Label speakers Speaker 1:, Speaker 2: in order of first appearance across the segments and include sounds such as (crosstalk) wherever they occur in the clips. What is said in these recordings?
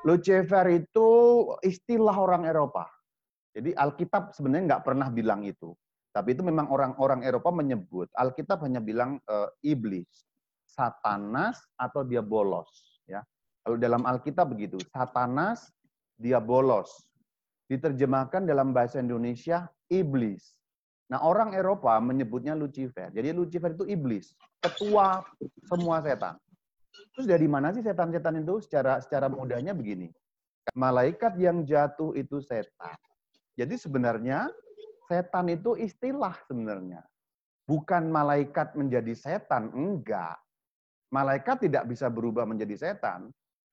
Speaker 1: Lucifer itu istilah orang Eropa. Jadi Alkitab sebenarnya nggak pernah bilang itu. Tapi itu memang orang-orang Eropa menyebut. Alkitab hanya bilang e, iblis, satanas atau diabolos. Ya. Kalau dalam Alkitab begitu, satanas, diabolos. Diterjemahkan dalam bahasa Indonesia iblis. Nah orang Eropa menyebutnya Lucifer. Jadi Lucifer itu iblis, ketua semua setan. Terus dari mana sih setan-setan itu? Secara secara mudahnya begini. Malaikat yang jatuh itu setan. Jadi sebenarnya setan itu istilah sebenarnya. Bukan malaikat menjadi setan, enggak. Malaikat tidak bisa berubah menjadi setan.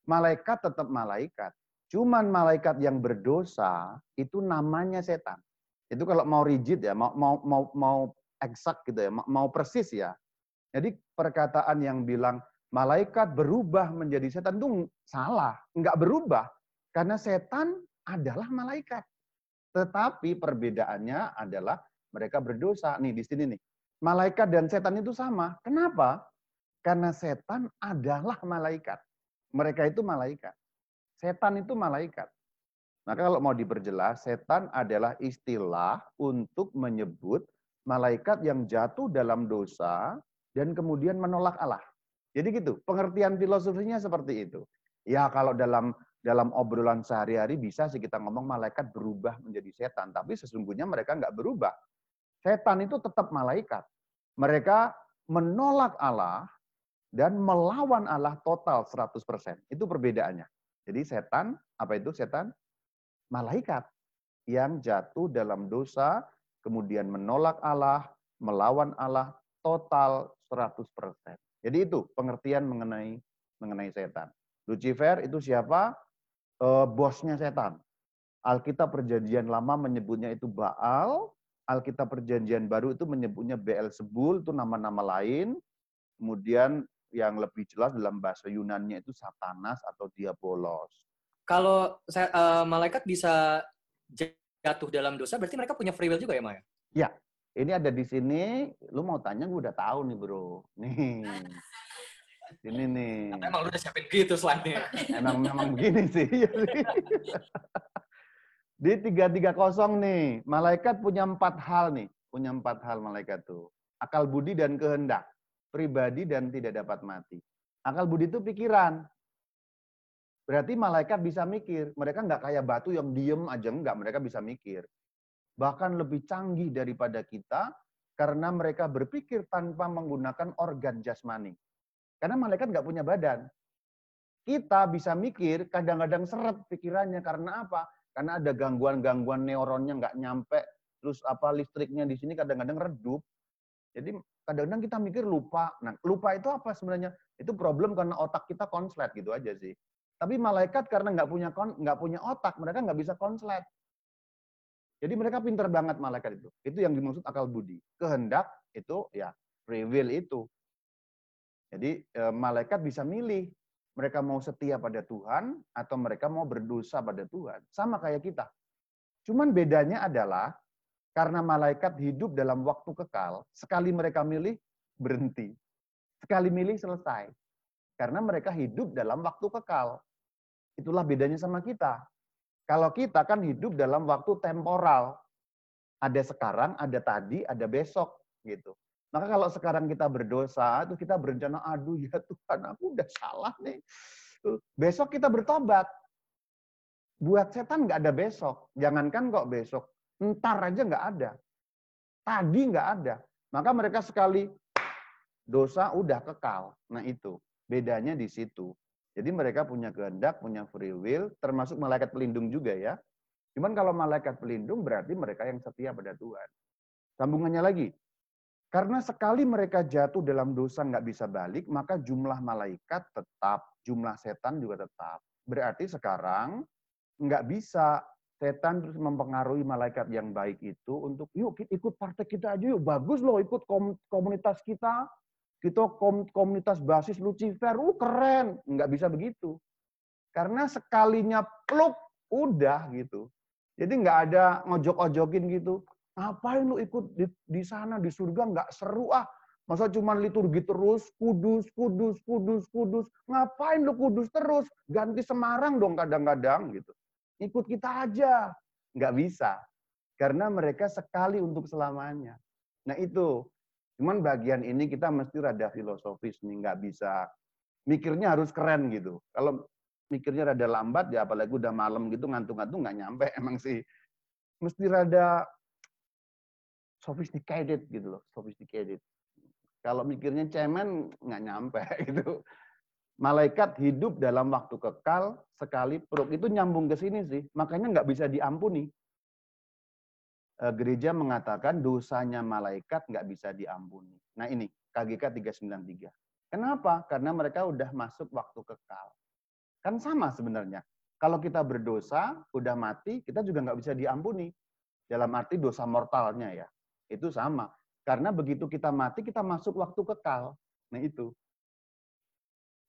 Speaker 1: Malaikat tetap malaikat. Cuman malaikat yang berdosa itu namanya setan. Itu kalau mau rigid ya, mau mau mau mau eksak gitu ya, mau persis ya. Jadi perkataan yang bilang malaikat berubah menjadi setan itu salah, enggak berubah. Karena setan adalah malaikat. Tetapi perbedaannya adalah mereka berdosa. Nih di sini nih. Malaikat dan setan itu sama. Kenapa? Karena setan adalah malaikat. Mereka itu malaikat. Setan itu malaikat. Maka kalau mau diperjelas, setan adalah istilah untuk menyebut malaikat yang jatuh dalam dosa dan kemudian menolak Allah. Jadi gitu, pengertian filosofinya seperti itu. Ya kalau dalam dalam obrolan sehari-hari bisa sih kita ngomong malaikat berubah menjadi setan, tapi sesungguhnya mereka nggak berubah. Setan itu tetap malaikat. Mereka menolak Allah dan melawan Allah total 100%. Itu perbedaannya. Jadi setan, apa itu setan? Malaikat yang jatuh dalam dosa, kemudian menolak Allah, melawan Allah total 100%. Jadi itu pengertian mengenai mengenai setan. Lucifer itu siapa? E, bosnya setan. Alkitab Perjanjian Lama menyebutnya itu Baal, Alkitab Perjanjian Baru itu menyebutnya Beelzebul, itu nama-nama lain. Kemudian yang lebih jelas dalam bahasa Yunannya itu Satanas atau Diabolos.
Speaker 2: Kalau saya, uh, malaikat bisa jatuh dalam dosa, berarti mereka punya free will juga ya, Maya?
Speaker 1: Ya, ini ada di sini, lu mau tanya gue udah tahu nih bro. Nih. Ini nih.
Speaker 2: emang lu udah siapin gitu slide-nya?
Speaker 1: Emang memang begini sih. (laughs) di 330 nih, malaikat punya empat hal nih. Punya empat hal malaikat tuh. Akal budi dan kehendak. Pribadi dan tidak dapat mati. Akal budi itu pikiran. Berarti malaikat bisa mikir. Mereka nggak kayak batu yang diem aja. Nggak, mereka bisa mikir bahkan lebih canggih daripada kita karena mereka berpikir tanpa menggunakan organ jasmani. Karena malaikat nggak punya badan. Kita bisa mikir, kadang-kadang seret pikirannya. Karena apa? Karena ada gangguan-gangguan neuronnya nggak nyampe. Terus apa listriknya di sini kadang-kadang redup. Jadi kadang-kadang kita mikir lupa. Nah, lupa itu apa sebenarnya? Itu problem karena otak kita konslet gitu aja sih. Tapi malaikat karena nggak punya nggak punya otak, mereka nggak bisa konslet. Jadi mereka pinter banget malaikat itu. Itu yang dimaksud akal budi. Kehendak itu ya free will itu. Jadi e, malaikat bisa milih mereka mau setia pada Tuhan atau mereka mau berdosa pada Tuhan. Sama kayak kita. Cuman bedanya adalah karena malaikat hidup dalam waktu kekal, sekali mereka milih berhenti. Sekali milih selesai. Karena mereka hidup dalam waktu kekal. Itulah bedanya sama kita. Kalau kita kan hidup dalam waktu temporal. Ada sekarang, ada tadi, ada besok gitu. Maka kalau sekarang kita berdosa, itu kita berencana, aduh ya Tuhan, aku udah salah nih. Besok kita bertobat. Buat setan nggak ada besok. Jangankan kok besok, entar aja nggak ada. Tadi nggak ada. Maka mereka sekali dosa udah kekal. Nah itu bedanya di situ. Jadi mereka punya kehendak, punya free will, termasuk malaikat pelindung juga ya. Cuman kalau malaikat pelindung berarti mereka yang setia pada Tuhan. Sambungannya lagi, karena sekali mereka jatuh dalam dosa nggak bisa balik, maka jumlah malaikat tetap, jumlah setan juga tetap. Berarti sekarang nggak bisa setan terus mempengaruhi malaikat yang baik itu untuk yuk ikut partai kita aja yuk bagus loh ikut komunitas kita kita komunitas basis Lucifer, uh keren. Nggak bisa begitu. Karena sekalinya pluk, udah gitu. Jadi nggak ada ngojok-ojokin gitu. Ngapain lu ikut di, di sana, di surga nggak seru ah. Masa cuma liturgi terus, kudus, kudus, kudus, kudus. Ngapain lu kudus terus? Ganti Semarang dong kadang-kadang gitu. Ikut kita aja. Nggak bisa. Karena mereka sekali untuk selamanya. Nah itu. Cuman bagian ini kita mesti rada filosofis nih. Nggak bisa. Mikirnya harus keren gitu. Kalau mikirnya rada lambat, ya apalagi udah malam gitu, ngantuk-ngantuk nggak nyampe (laughs) emang sih. Mesti rada sophisticated gitu loh, sophisticated. Kalau mikirnya cemen, nggak nyampe (laughs) gitu. Malaikat hidup dalam waktu kekal sekali perut. Itu nyambung ke sini sih. Makanya nggak bisa diampuni. Eh, gereja mengatakan dosanya malaikat nggak bisa diampuni. Nah ini, KGK 393. Kenapa? Karena mereka udah masuk waktu kekal. Kan sama sebenarnya. Kalau kita berdosa, udah mati, kita juga nggak bisa diampuni. Dalam arti dosa mortalnya ya. Itu sama. Karena begitu kita mati, kita masuk waktu kekal. Nah itu.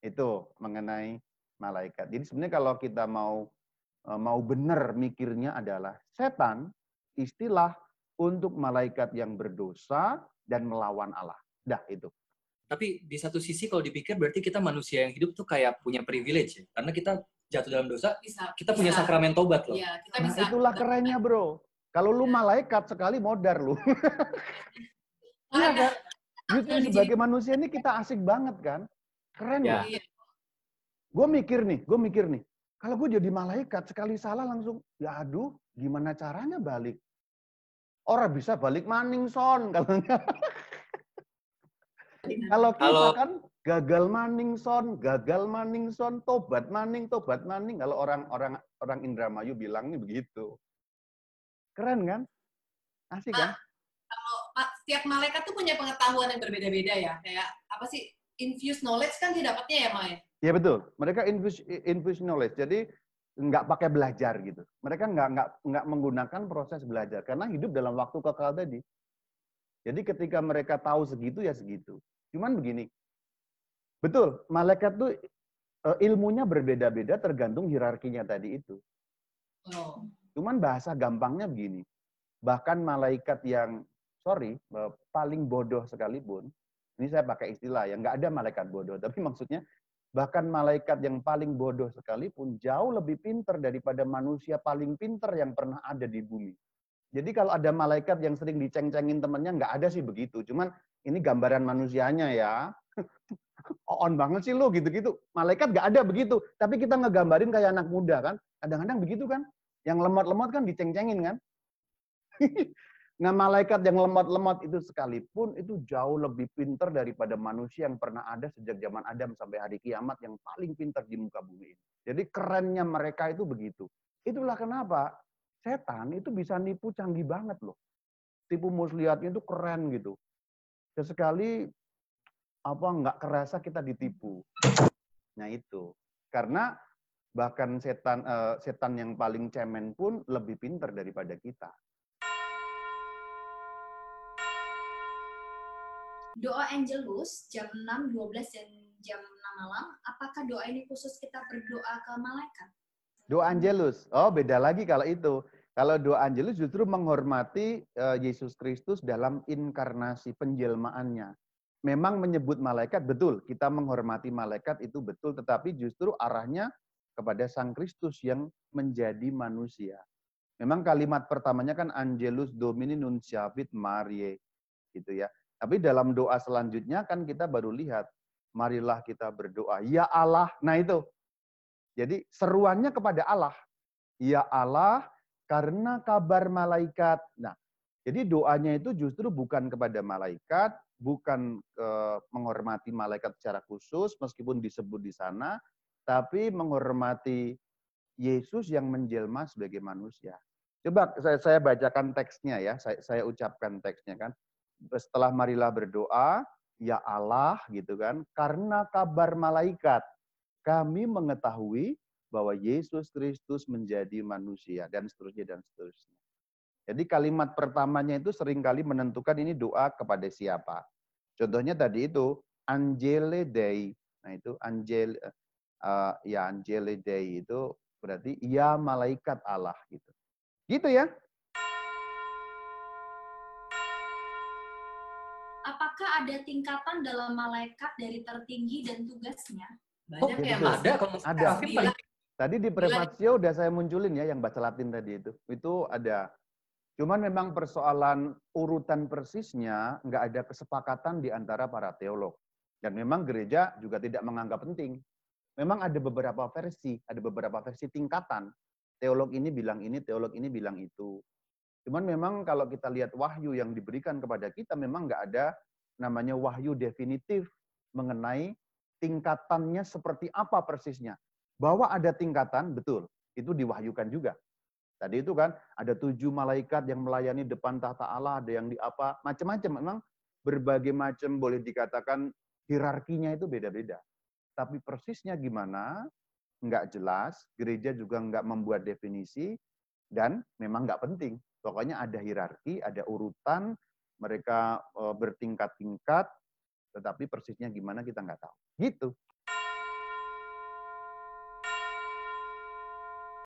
Speaker 1: Itu mengenai malaikat. Jadi sebenarnya kalau kita mau e, mau benar mikirnya adalah setan istilah untuk malaikat yang berdosa dan melawan Allah. Dah itu.
Speaker 2: Tapi di satu sisi kalau dipikir berarti kita manusia yang hidup tuh kayak punya privilege ya. Karena kita jatuh dalam dosa, bisa, kita bisa. punya sakramen tobat loh.
Speaker 1: Ya, kita nah, itulah kerennya bro. Kalau lu iya. malaikat sekali modar lu. (laughs) Iya kan? Justru sebagai manusia ini kita asik banget kan? Keren ya. Iya. Gue mikir nih, gue mikir nih. Kalau gue jadi malaikat, sekali salah langsung, ya aduh, gimana caranya balik? Orang bisa balik maning son, (laughs) kalau Kalau kita kan gagal maning son, gagal maning son, tobat maning, tobat maning. Kalau orang-orang orang Indramayu bilang nih begitu. Keren kan? Asik kan?
Speaker 3: setiap malaikat tuh punya pengetahuan yang berbeda-beda ya. Kayak apa sih infuse knowledge kan didapatnya ya Maya?
Speaker 1: Ya betul. Mereka infuse infuse knowledge. Jadi nggak pakai belajar gitu. Mereka nggak nggak nggak menggunakan proses belajar karena hidup dalam waktu kekal tadi. Jadi ketika mereka tahu segitu ya segitu. Cuman begini, betul malaikat tuh eh, ilmunya berbeda-beda tergantung hierarkinya tadi itu. Oh. Cuman bahasa gampangnya begini, bahkan malaikat yang sorry, paling bodoh sekalipun, ini saya pakai istilah yang nggak ada malaikat bodoh, tapi maksudnya bahkan malaikat yang paling bodoh sekalipun jauh lebih pinter daripada manusia paling pinter yang pernah ada di bumi. Jadi kalau ada malaikat yang sering diceng-cengin temennya, nggak ada sih begitu. Cuman ini gambaran manusianya ya. (laughs) On banget sih lo gitu-gitu. Malaikat nggak ada begitu. Tapi kita ngegambarin kayak anak muda kan. Kadang-kadang begitu kan. Yang lemot-lemot kan diceng-cengin kan. (laughs) Nah, malaikat yang lemot-lemot itu sekalipun itu jauh lebih pinter daripada manusia yang pernah ada sejak zaman Adam sampai hari kiamat yang paling pinter di muka bumi ini. Jadi kerennya mereka itu begitu. Itulah kenapa setan itu bisa nipu canggih banget loh. Tipu muslihatnya itu keren gitu. Sesekali apa nggak kerasa kita ditipu. Nah itu karena bahkan setan uh, setan yang paling cemen pun lebih pinter daripada kita.
Speaker 3: Doa Angelus jam 6, 12, dan jam 6 malam, apakah doa ini khusus kita berdoa ke malaikat?
Speaker 1: Doa Angelus, oh beda lagi kalau itu. Kalau doa Angelus justru menghormati uh, Yesus Kristus dalam inkarnasi penjelmaannya. Memang menyebut malaikat, betul. Kita menghormati malaikat itu betul, tetapi justru arahnya kepada Sang Kristus yang menjadi manusia. Memang kalimat pertamanya kan Angelus Domini Nunciavit Mariae gitu ya. Tapi dalam doa selanjutnya kan kita baru lihat, marilah kita berdoa. Ya Allah, nah itu. Jadi seruannya kepada Allah. Ya Allah, karena kabar malaikat. Nah, jadi doanya itu justru bukan kepada malaikat, bukan ke, menghormati malaikat secara khusus, meskipun disebut di sana, tapi menghormati Yesus yang menjelma sebagai manusia. Coba saya, bacakan teksnya ya, saya, saya ucapkan teksnya kan setelah marilah berdoa, ya Allah gitu kan, karena kabar malaikat kami mengetahui bahwa Yesus Kristus menjadi manusia dan seterusnya dan seterusnya. Jadi kalimat pertamanya itu sering kali menentukan ini doa kepada siapa. Contohnya tadi itu Angele Dei. Nah itu Angel uh, ya Angele Dei itu berarti ya malaikat Allah gitu. Gitu ya.
Speaker 3: Ada tingkatan dalam malaikat dari tertinggi dan tugasnya?
Speaker 2: Oh,
Speaker 4: Banyak
Speaker 1: iya
Speaker 4: ya
Speaker 1: betul.
Speaker 4: Mas.
Speaker 2: ada kalau
Speaker 1: Tadi di Prefatio udah saya munculin ya yang baca Latin tadi itu. Itu ada. Cuman memang persoalan urutan persisnya nggak ada kesepakatan di antara para teolog. Dan memang gereja juga tidak menganggap penting. Memang ada beberapa versi, ada beberapa versi tingkatan. Teolog ini bilang ini, teolog ini bilang itu. Cuman memang kalau kita lihat wahyu yang diberikan kepada kita memang nggak ada namanya wahyu definitif mengenai tingkatannya seperti apa persisnya. Bahwa ada tingkatan, betul. Itu diwahyukan juga. Tadi itu kan ada tujuh malaikat yang melayani depan tahta Allah, ada yang di apa, macam-macam. Memang berbagai macam boleh dikatakan hierarkinya itu beda-beda. Tapi persisnya gimana, nggak jelas. Gereja juga nggak membuat definisi, dan memang nggak penting. Pokoknya ada hierarki, ada urutan, mereka eh, bertingkat-tingkat, tetapi persisnya gimana kita nggak tahu. Gitu.